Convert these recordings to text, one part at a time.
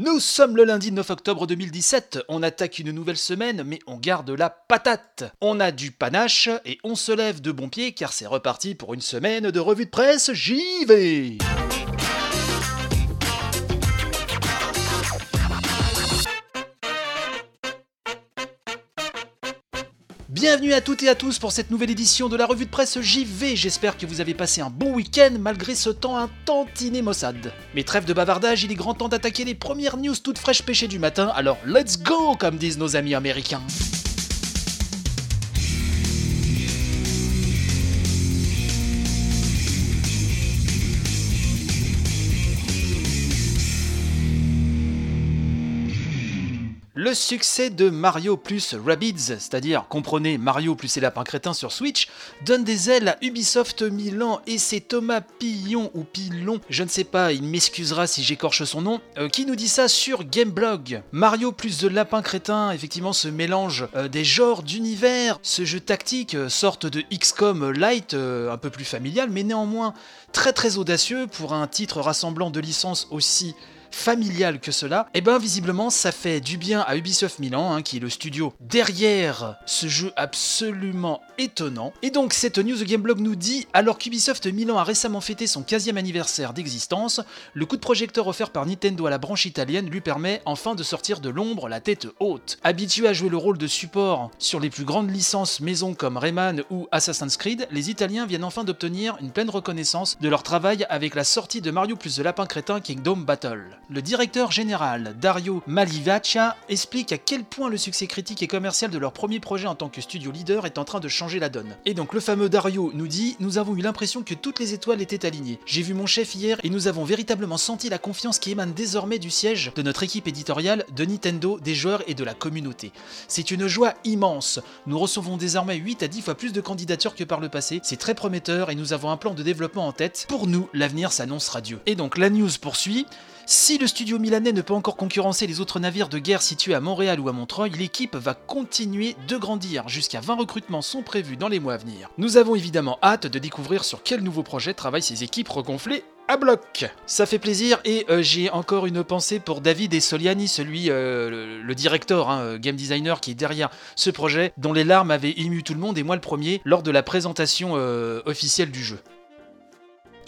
Nous sommes le lundi 9 octobre 2017, on attaque une nouvelle semaine mais on garde la patate. On a du panache et on se lève de bon pied car c'est reparti pour une semaine de revue de presse, j'y Bienvenue à toutes et à tous pour cette nouvelle édition de la revue de presse JV. J'espère que vous avez passé un bon week-end malgré ce temps un tantinet maussade. Mais trêve de bavardage, il est grand temps d'attaquer les premières news toutes fraîches pêchées du matin, alors let's go comme disent nos amis américains. Le succès de Mario plus Rabbids, c'est-à-dire comprenez Mario plus ses lapins crétins sur Switch, donne des ailes à Ubisoft Milan et c'est Thomas Pillon ou Pillon, je ne sais pas, il m'excusera si j'écorche son nom, euh, qui nous dit ça sur Gameblog. Mario plus The Lapin Crétin, effectivement ce mélange euh, des genres d'univers, ce jeu tactique, euh, sorte de XCOM light, un peu plus familial, mais néanmoins très très audacieux pour un titre rassemblant de licences aussi familial que cela, et eh ben visiblement ça fait du bien à Ubisoft Milan, hein, qui est le studio derrière ce jeu absolument étonnant. Et donc cette news de Gameblog nous dit, alors qu'Ubisoft Milan a récemment fêté son 15e anniversaire d'existence, le coup de projecteur offert par Nintendo à la branche italienne lui permet enfin de sortir de l'ombre la tête haute. Habitué à jouer le rôle de support sur les plus grandes licences maison comme Rayman ou Assassin's Creed, les Italiens viennent enfin d'obtenir une pleine reconnaissance de leur travail avec la sortie de Mario plus The Lapin Crétin Kingdom Battle. Le directeur général Dario Malivaccia explique à quel point le succès critique et commercial de leur premier projet en tant que studio leader est en train de changer la donne. Et donc le fameux Dario nous dit Nous avons eu l'impression que toutes les étoiles étaient alignées. J'ai vu mon chef hier et nous avons véritablement senti la confiance qui émane désormais du siège de notre équipe éditoriale, de Nintendo, des joueurs et de la communauté. C'est une joie immense. Nous recevons désormais 8 à 10 fois plus de candidatures que par le passé. C'est très prometteur et nous avons un plan de développement en tête. Pour nous, l'avenir s'annonce radieux. Et donc la news poursuit. Si le studio milanais ne peut encore concurrencer les autres navires de guerre situés à Montréal ou à Montreuil, l'équipe va continuer de grandir. Jusqu'à 20 recrutements sont prévus dans les mois à venir. Nous avons évidemment hâte de découvrir sur quel nouveau projet travaillent ces équipes regonflées à bloc. Ça fait plaisir et euh, j'ai encore une pensée pour David et celui, euh, le, directeur, hein, game designer qui est derrière ce projet, dont les larmes avaient ému tout le monde et moi le premier lors de la présentation euh, officielle du jeu.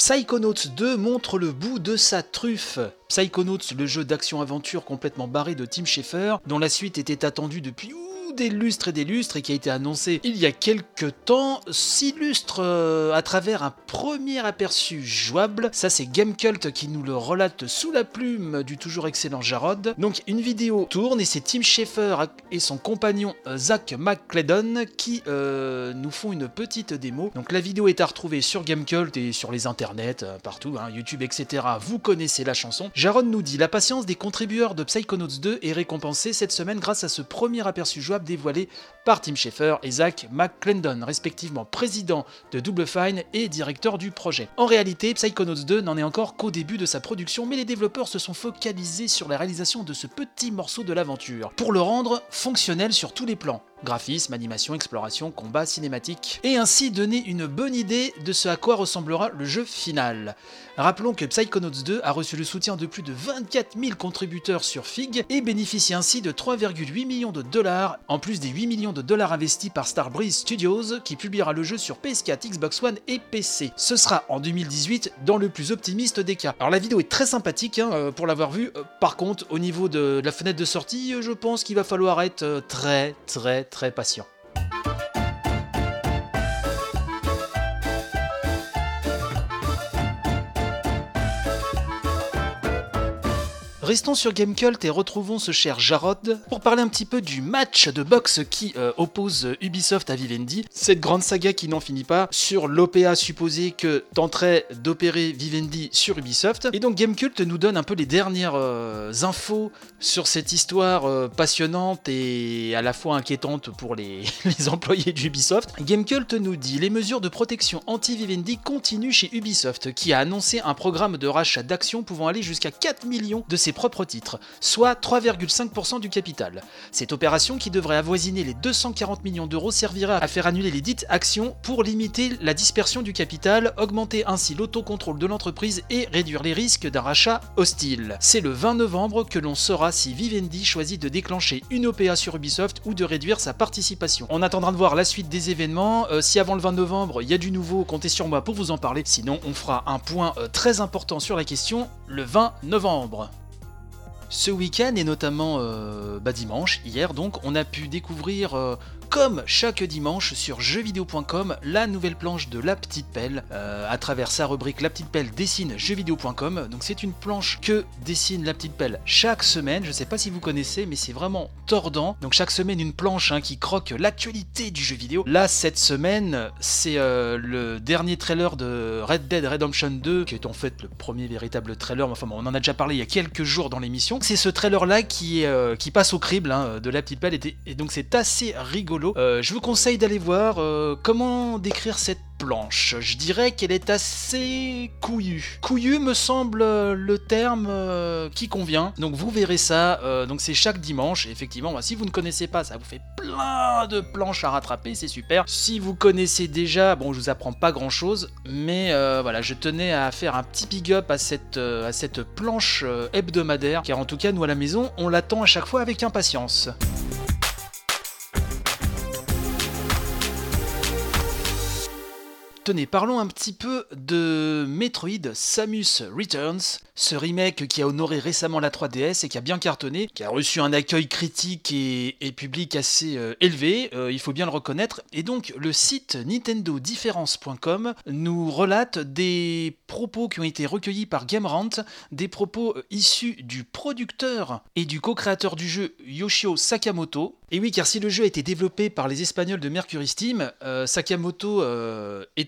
Psychonauts 2 montre le bout de sa truffe. Psychonauts, le jeu d'action-aventure complètement barré de Tim Schafer, dont la suite était attendue depuis des lustres et des lustres et qui a été annoncé il y a quelques temps, s'illustre euh, à travers un premier aperçu jouable. Ça, c'est Gamecult qui nous le relate sous la plume du toujours excellent Jarod. Donc, une vidéo tourne et c'est Tim Schafer et son compagnon euh, Zach McClellan qui euh, nous font une petite démo. Donc, la vidéo est à retrouver sur Gamecult et sur les internets, partout, hein, YouTube, etc. Vous connaissez la chanson. Jarod nous dit La patience des contributeurs de Psychonauts 2 est récompensée cette semaine grâce à ce premier aperçu jouable dévoilé par Tim Schafer et Zach McClendon, respectivement président de Double Fine et directeur du projet. En réalité, Psychonauts 2 n'en est encore qu'au début de sa production, mais les développeurs se sont focalisés sur la réalisation de ce petit morceau de l'aventure, pour le rendre fonctionnel sur tous les plans graphisme, animation, exploration, combat, cinématique, et ainsi donner une bonne idée de ce à quoi ressemblera le jeu final. Rappelons que Psychonauts 2 a reçu le soutien de plus de 24 000 contributeurs sur FIG et bénéficie ainsi de 3,8 millions de dollars, en plus des 8 millions de dollars investis par Starbreeze Studios, qui publiera le jeu sur PS4, Xbox One et PC. Ce sera en 2018 dans le plus optimiste des cas. Alors la vidéo est très sympathique hein, euh, pour l'avoir vue, euh, par contre au niveau de la fenêtre de sortie, euh, je pense qu'il va falloir être très très très patient. Restons sur Gamecult et retrouvons ce cher Jarod pour parler un petit peu du match de boxe qui euh, oppose Ubisoft à Vivendi. Cette grande saga qui n'en finit pas sur l'OPA supposé que tenterait d'opérer Vivendi sur Ubisoft. Et donc Gamecult nous donne un peu les dernières euh, infos sur cette histoire euh, passionnante et à la fois inquiétante pour les, les employés d'Ubisoft. Gamecult nous dit les mesures de protection anti-Vivendi continuent chez Ubisoft qui a annoncé un programme de rachat d'actions pouvant aller jusqu'à 4 millions de ses titres, soit 3,5% du capital. Cette opération, qui devrait avoisiner les 240 millions d'euros, servira à faire annuler les dites actions pour limiter la dispersion du capital, augmenter ainsi l'autocontrôle de l'entreprise et réduire les risques d'un rachat hostile. C'est le 20 novembre que l'on saura si Vivendi choisit de déclencher une OPA sur Ubisoft ou de réduire sa participation. On attendra de voir la suite des événements. Euh, si avant le 20 novembre, il y a du nouveau, comptez sur moi pour vous en parler. Sinon, on fera un point euh, très important sur la question le 20 novembre. Ce week-end et notamment euh, bah, dimanche, hier donc, on a pu découvrir comme chaque dimanche sur jeuxvideo.com, la nouvelle planche de La Petite Pelle, euh, à travers sa rubrique La Petite Pelle dessine jeuxvideo.com. Donc c'est une planche que dessine La Petite Pelle chaque semaine. Je sais pas si vous connaissez, mais c'est vraiment tordant. Donc chaque semaine une planche hein, qui croque l'actualité du jeu vidéo. Là cette semaine, c'est euh, le dernier trailer de Red Dead Redemption 2, qui est en fait le premier véritable trailer. Enfin bon, on en a déjà parlé il y a quelques jours dans l'émission. C'est ce trailer là qui, euh, passe au crible hein, de La Petite Pelle et donc c'est assez rigolo euh, je vous conseille d'aller voir euh, comment décrire cette planche. Je dirais qu'elle est assez couillue. Couillue me semble euh, le terme qui convient. Donc vous verrez ça. donc c'est chaque dimanche. effectivement, si vous ne connaissez pas, ça vous fait plein de planches à rattraper. C'est super. Si vous connaissez déjà, bon, je vous apprends pas grand chose, mais voilà, je tenais à faire un petit big up à cette, à cette planche hebdomadaire, car en tout cas, nous à la maison, on l'attend à chaque fois avec impatience. Tenez, parlons un petit peu de Metroid Samus Returns, ce remake qui a honoré récemment la 3DS et qui a bien cartonné, qui a reçu un accueil critique et, public assez euh, élevé, euh, il faut bien le reconnaître. Et donc le site nintendodifference.com nous relate des propos qui ont été recueillis par GameRant, des propos euh, issus du producteur et du co-créateur du jeu Yoshio Sakamoto. Et oui, car si le jeu a été développé par les Espagnols de Mercury Steam, Sakamoto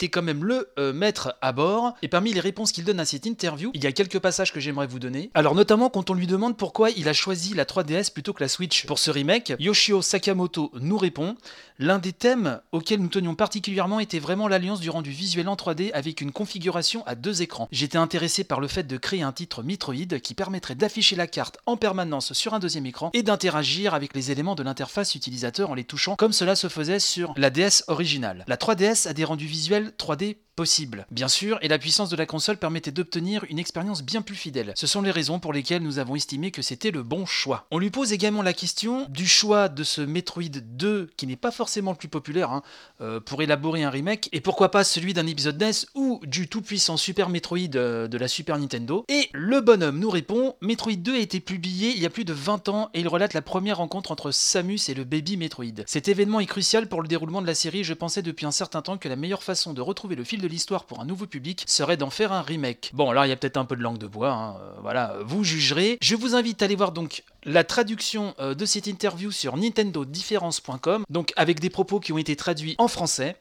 était quand même le maître à bord. Et parmi les réponses qu'il donne à cette interview, il y a quelques passages que j'aimerais vous donner. Alors notamment quand on lui demande pourquoi il a choisi la 3DS plutôt que la Switch pour ce remake, Yoshio Sakamoto nous répond L'un des thèmes auxquels nous tenions particulièrement était vraiment l'alliance du rendu visuel en 3D avec une configuration à deux écrans. J'étais intéressé par le fait de créer un titre Metroid qui permettrait d'afficher la carte en permanence sur un deuxième écran et d'interagir avec les éléments de l'interface utilisateur en les touchant comme cela se faisait sur la DS originale. La 3DS a des rendus visuels 3D possible, bien sûr, et la puissance de la console permettait d'obtenir une expérience bien plus fidèle. Ce sont les raisons pour lesquelles nous avons estimé que c'était le bon choix. On lui pose également la question du choix de ce Metroid 2 qui n'est pas forcément le plus populaire hein, euh, pour élaborer un remake, et pourquoi pas celui d'un épisode NES ou du tout-puissant Super Metroid euh, de la Super Nintendo. Et le bonhomme nous répond Metroid 2 a été publié il y a plus de 20 ans et il relate la première rencontre entre Samus et le baby Metroid. Cet événement est crucial pour le déroulement de la série, je pensais depuis un certain temps que la meilleure façon de retrouver le fil de l'histoire pour un nouveau public serait d'en faire un remake. Bon, alors il y a peut-être un peu de langue de bois, hein, euh, voilà, vous jugerez. Je vous invite à aller voir donc la traduction euh, de cette interview sur nintendodifference.com, donc avec des propos qui ont été traduits en français.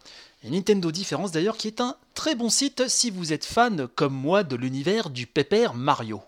Nintendo Difference d'ailleurs qui est un très bon site si vous êtes fan comme moi de l'univers du pépère Mario.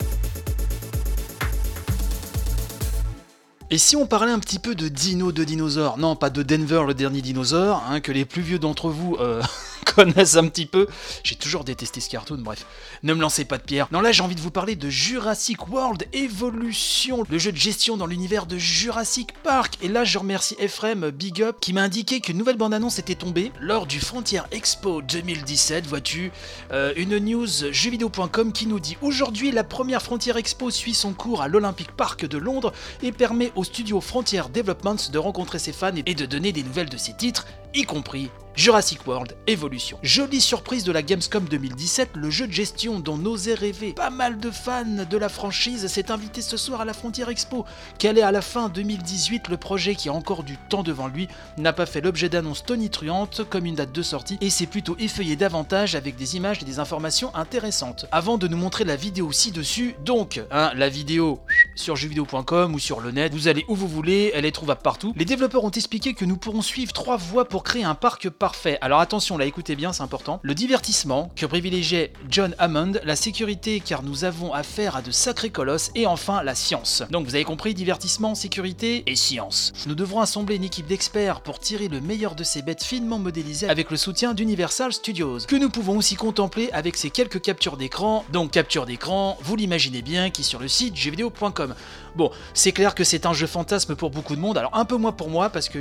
Et si on parlait un petit peu de dino de dinosaures, non pas de Denver le dernier dinosaure, hein, que les plus vieux d'entre vous euh, connaissent un petit peu. J'ai toujours détesté ce cartoon, bref. Ne me lancez pas de pierre. Non, là j'ai envie de vous parler de Jurassic World Evolution, le jeu de gestion dans l'univers de Jurassic Park. Et là je remercie Ephraim Big Up qui m'a indiqué qu'une nouvelle bande-annonce était tombée lors du Frontier Expo 2017, vois-tu. Euh, une news jeuxvideo.com qui nous dit aujourd'hui la première Frontier Expo suit son cours à l'Olympic Park de Londres et permet au studio Frontier Developments de rencontrer ses fans et de donner des nouvelles de ses titres, y compris Jurassic World Evolution. Jolie surprise de la Gamescom 2017, le jeu de gestion dont n'osait rêver pas mal de fans de la franchise s'est invité ce soir à la Frontière Expo. Quelle est à la fin 2018, le projet qui a encore du temps devant lui n'a pas fait l'objet d'annonces tonitruantes comme une date de sortie et s'est plutôt effeuillé davantage avec des images et des informations intéressantes. Avant de nous montrer la vidéo ci-dessus, donc, hein, la vidéo sur jeuxvideo.com ou sur le net, vous allez où vous voulez, elle est trouvable partout. Les développeurs ont expliqué que nous pourrons suivre trois voies pour créer un parc parfait. Alors attention, là écoutez bien, c'est important. Le divertissement que privilégiait John Hammond, la sécurité car nous avons affaire à de sacrés colosses et enfin la science. Donc vous avez compris, divertissement, sécurité et science. Nous devrons assembler une équipe d'experts pour tirer le meilleur de ces bêtes finement modélisées avec le soutien d'Universal Studios, que nous pouvons aussi contempler avec ces quelques captures d'écran. Donc capture d'écran, vous l'imaginez bien, qui est sur le site jeuxvideo.com. Bon, c'est clair que c'est un jeu fantasme pour beaucoup de monde, alors un peu moins pour moi parce que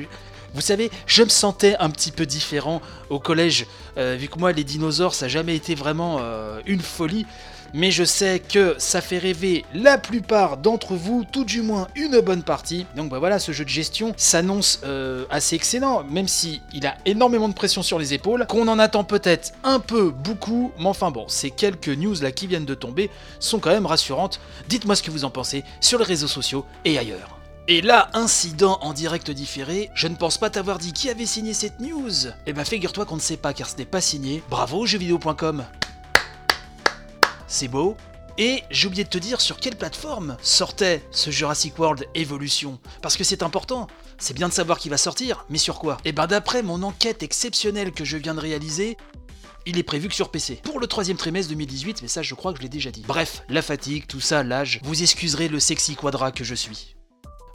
vous savez, je me sentais un petit peu différent au collège, euh, vu que moi les dinosaures ça n'a jamais été vraiment euh, une folie mais je sais que ça fait rêver la plupart d'entre vous, tout du moins une bonne partie. Donc bah voilà, ce jeu de gestion s'annonce euh, assez excellent, même si il a énormément de pression sur les épaules, qu'on en attend peut-être un peu beaucoup, mais enfin bon, ces quelques news là qui viennent de tomber sont quand même rassurantes. Dites-moi ce que vous en pensez sur les réseaux sociaux et ailleurs. Et là, incident en direct différé, je ne pense pas t'avoir dit qui avait signé cette news. Eh ben figure-toi qu'on ne sait pas car ce n'est pas signé. Bravo jeuxvideo.com c'est beau. Et j'ai oublié de te dire sur quelle plateforme sortait ce Jurassic World Evolution. Parce que c'est important. C'est bien de savoir qui va sortir, mais sur quoi? Et ben d'après mon enquête exceptionnelle que je viens de réaliser, il est prévu que sur PC. Pour le troisième trimestre 2018, mais ça je crois que je l'ai déjà dit. Bref, la fatigue, tout ça, l'âge, vous excuserez le sexy quadra que je suis.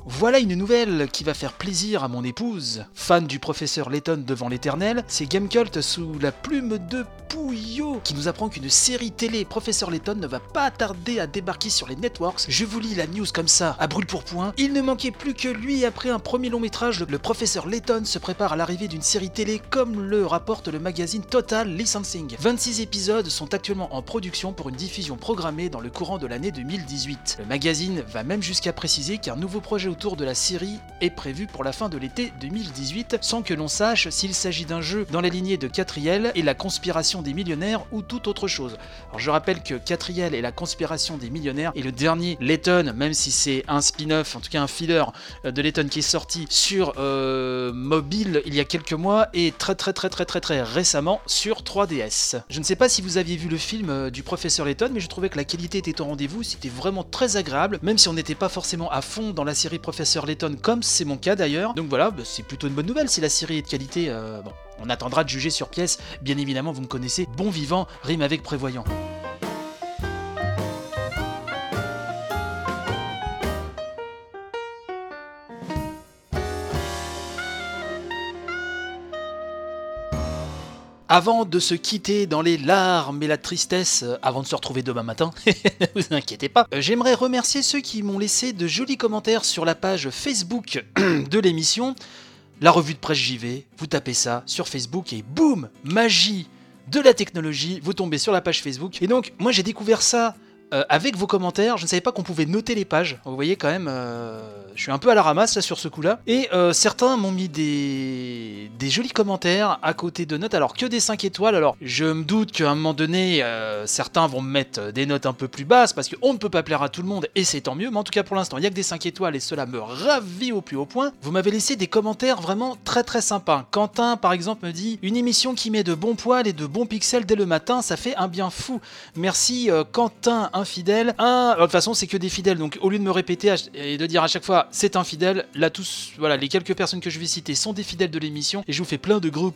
Voilà une nouvelle qui va faire plaisir à mon épouse. Fan du professeur Layton devant l'éternel, c'est Gamecult sous la plume de Pouillot qui nous apprend qu'une série télé Professeur Layton ne va pas tarder à débarquer sur les networks. Je vous lis la news comme ça, à brûle pour point. Il ne manquait plus que lui après un premier long métrage. Le professeur Layton se prépare à l'arrivée d'une série télé comme le rapporte le magazine Total Licensing. 26 épisodes sont actuellement en production pour une diffusion programmée dans le courant de l'année 2018. Le magazine va même jusqu'à préciser qu'un nouveau projet autour de la série est prévu pour la fin de l'été 2018 sans que l'on sache s'il s'agit d'un jeu dans la lignée de Catriel et la conspiration des millionnaires ou toute autre chose. Alors je rappelle que Catriel et la conspiration des millionnaires et le dernier Letton, même si c'est un spin-off, en tout cas un filler euh, de Letton qui est sorti sur euh, mobile il y a quelques mois et très très très très très très récemment sur 3DS. Je ne sais pas si vous aviez vu le film euh, du professeur Letton, mais je trouvais que la qualité était au rendez-vous, c'était vraiment très agréable, même si on n'était pas forcément à fond dans la série Professeur Layton, comme c'est mon cas d'ailleurs. Donc voilà, bah, c'est plutôt une bonne nouvelle si la série est de qualité. Euh, bon, on attendra de juger sur pièce. Bien évidemment, vous me connaissez, bon vivant rime avec prévoyant. Avant de se quitter dans les larmes et la tristesse, euh, avant de se retrouver demain matin, ne vous inquiétez pas, euh, j'aimerais remercier ceux qui m'ont laissé de jolis commentaires sur la page Facebook de l'émission. La revue de presse JV, vous tapez ça sur Facebook et boum, magie de la technologie, vous tombez sur la page Facebook. Et donc, moi j'ai découvert ça euh, avec vos commentaires. Je ne savais pas qu'on pouvait noter les pages. Vous voyez quand même, je suis un peu à la ramasse là sur ce coup-là. Et euh, certains m'ont mis des... des jolis commentaires à côté de notes, alors que des 5 étoiles. Alors je me doute qu'à un moment donné, euh, certains vont me mettre des notes un peu plus basses parce qu'on ne peut pas plaire à tout le monde et c'est tant mieux. Mais en tout cas pour l'instant, il n'y a que des 5 étoiles et cela me ravit au plus haut point. Vous m'avez laissé des commentaires vraiment très très sympas. Quentin par exemple me dit une émission qui met de bons poils et de bons pixels dès le matin, ça fait un bien fou. Merci euh, Quentin, infidèle. Un... De toute façon, c'est que des fidèles. Donc au lieu de me répéter et de dire à chaque fois c'est un fidèle. Là, tous, voilà, les quelques personnes que je vais citer sont des fidèles de l'émission et je vous fais plein de gros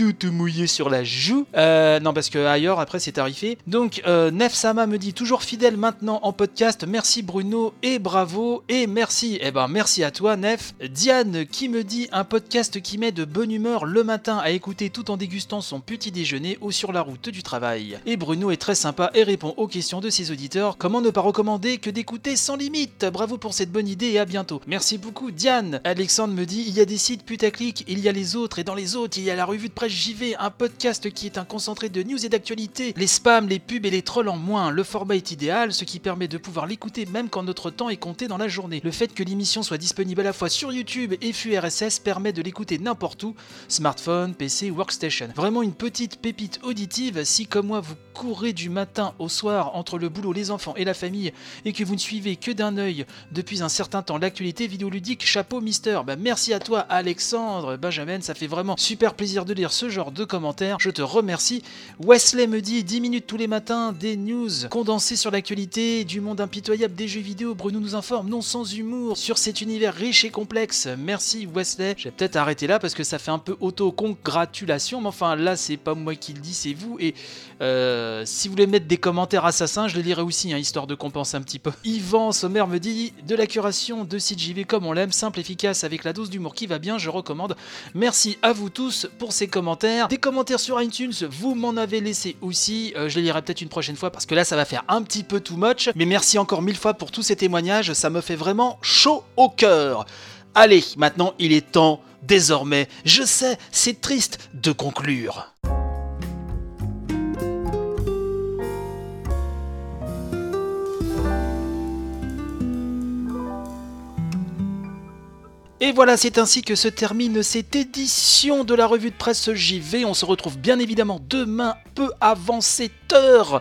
tout mouillés sur la joue. Euh, non, parce que ailleurs, après, c'est tarifé. Donc, euh, Nef Sama me dit toujours fidèle maintenant en podcast. Merci Bruno et bravo et merci. Eh ben, merci à toi, Nef. Diane qui me dit un podcast qui met de bonne humeur le matin à écouter tout en dégustant son petit déjeuner ou sur la route du travail. Et Bruno est très sympa et répond aux questions de ses auditeurs. Comment ne pas recommander que d'écouter sans limite? Bravo pour cette bonne idée et à bientôt. Merci beaucoup, Diane. Alexandre me dit il y a des sites putaclic, il y a les autres et dans les autres, il y a la revue de presse JV, un podcast qui est un concentré de news et d'actualité. Les spams, les pubs et les trolls en moins. Le format est idéal, ce qui permet de pouvoir l'écouter même quand notre temps est compté dans la journée. Le fait que l'émission soit disponible à la fois sur YouTube et flux RSS permet de l'écouter n'importe où, smartphone, PC, workstation. Vraiment une petite pépite auditive si comme moi vous courez du matin au soir entre le boulot, les enfants et la famille et que vous ne suivez que d'un œil depuis un certain temps l'actualité vidéoludique, chapeau mister. Bah, merci à toi Alexandre, Benjamin, ça fait vraiment super plaisir de lire ce genre de commentaires. Je te remercie. Wesley me dit 10 minutes tous les matins, des news condensées sur l'actualité, du monde impitoyable des jeux vidéo. Bruno nous informe, non sans humour, sur cet univers riche et complexe. Merci Wesley. J'ai peut-être arrêté là parce que ça fait un peu auto-congratulation, mais enfin là, c'est pas moi qui le dis, c'est vous. Et euh, si vous voulez mettre des commentaires assassins, je les lirai aussi, hein, histoire de compenser un petit peu. Yvan Sommer me dit de la curation de site JV comme on l'aime, simple, efficace, avec la dose d'humour qui va bien, je recommande. Merci à vous tous pour ces commentaires. Des commentaires sur iTunes, vous m'en avez laissé aussi. Euh, je les lirai peut-être une prochaine fois parce que là, ça va faire un petit peu too much. Mais merci encore mille fois pour tous ces témoignages, ça me fait vraiment chaud au cœur. Allez, maintenant il est temps, désormais, je sais, c'est triste de conclure. Et voilà, c'est ainsi que se termine cette édition de la revue de presse JV. On se retrouve bien évidemment demain, peu avant 7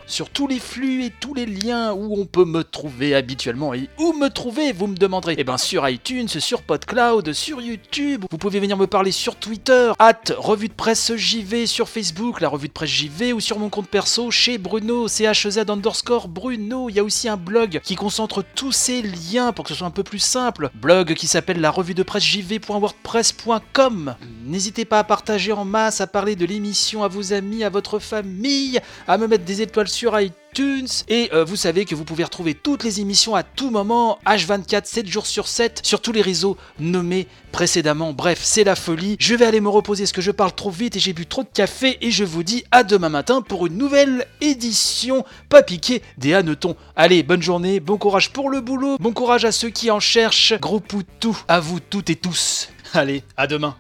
sur tous les flux et tous les liens où on peut me trouver habituellement. Et où me trouver, vous me demanderez Eh bien sur iTunes, sur PodCloud, sur YouTube. Vous pouvez venir me parler sur Twitter, at revue de presse JV, sur Facebook, la revue de presse JV, ou sur mon compte perso chez Bruno, CHZ underscore Bruno. Il y a aussi un blog qui concentre tous ces liens pour que ce soit un peu plus simple. Blog qui s'appelle la revue de pressejv.wordpress.com. N'hésitez pas à partager en masse, à parler de l'émission à vos amis, à votre famille, à me mettre des étoiles sur iTunes. Et euh, vous savez que vous pouvez retrouver toutes les émissions à tout moment, H24, 7 jours sur 7, sur tous les réseaux nommés précédemment. Bref, c'est la folie. Je vais aller me reposer parce que je parle trop vite et j'ai bu trop de café. Et je vous dis à demain matin pour une nouvelle édition pas piqué des hannetons. Allez, bonne journée, bon courage pour le boulot, bon courage à ceux qui en cherchent. Gros poutou à vous toutes et tous. Allez, à demain.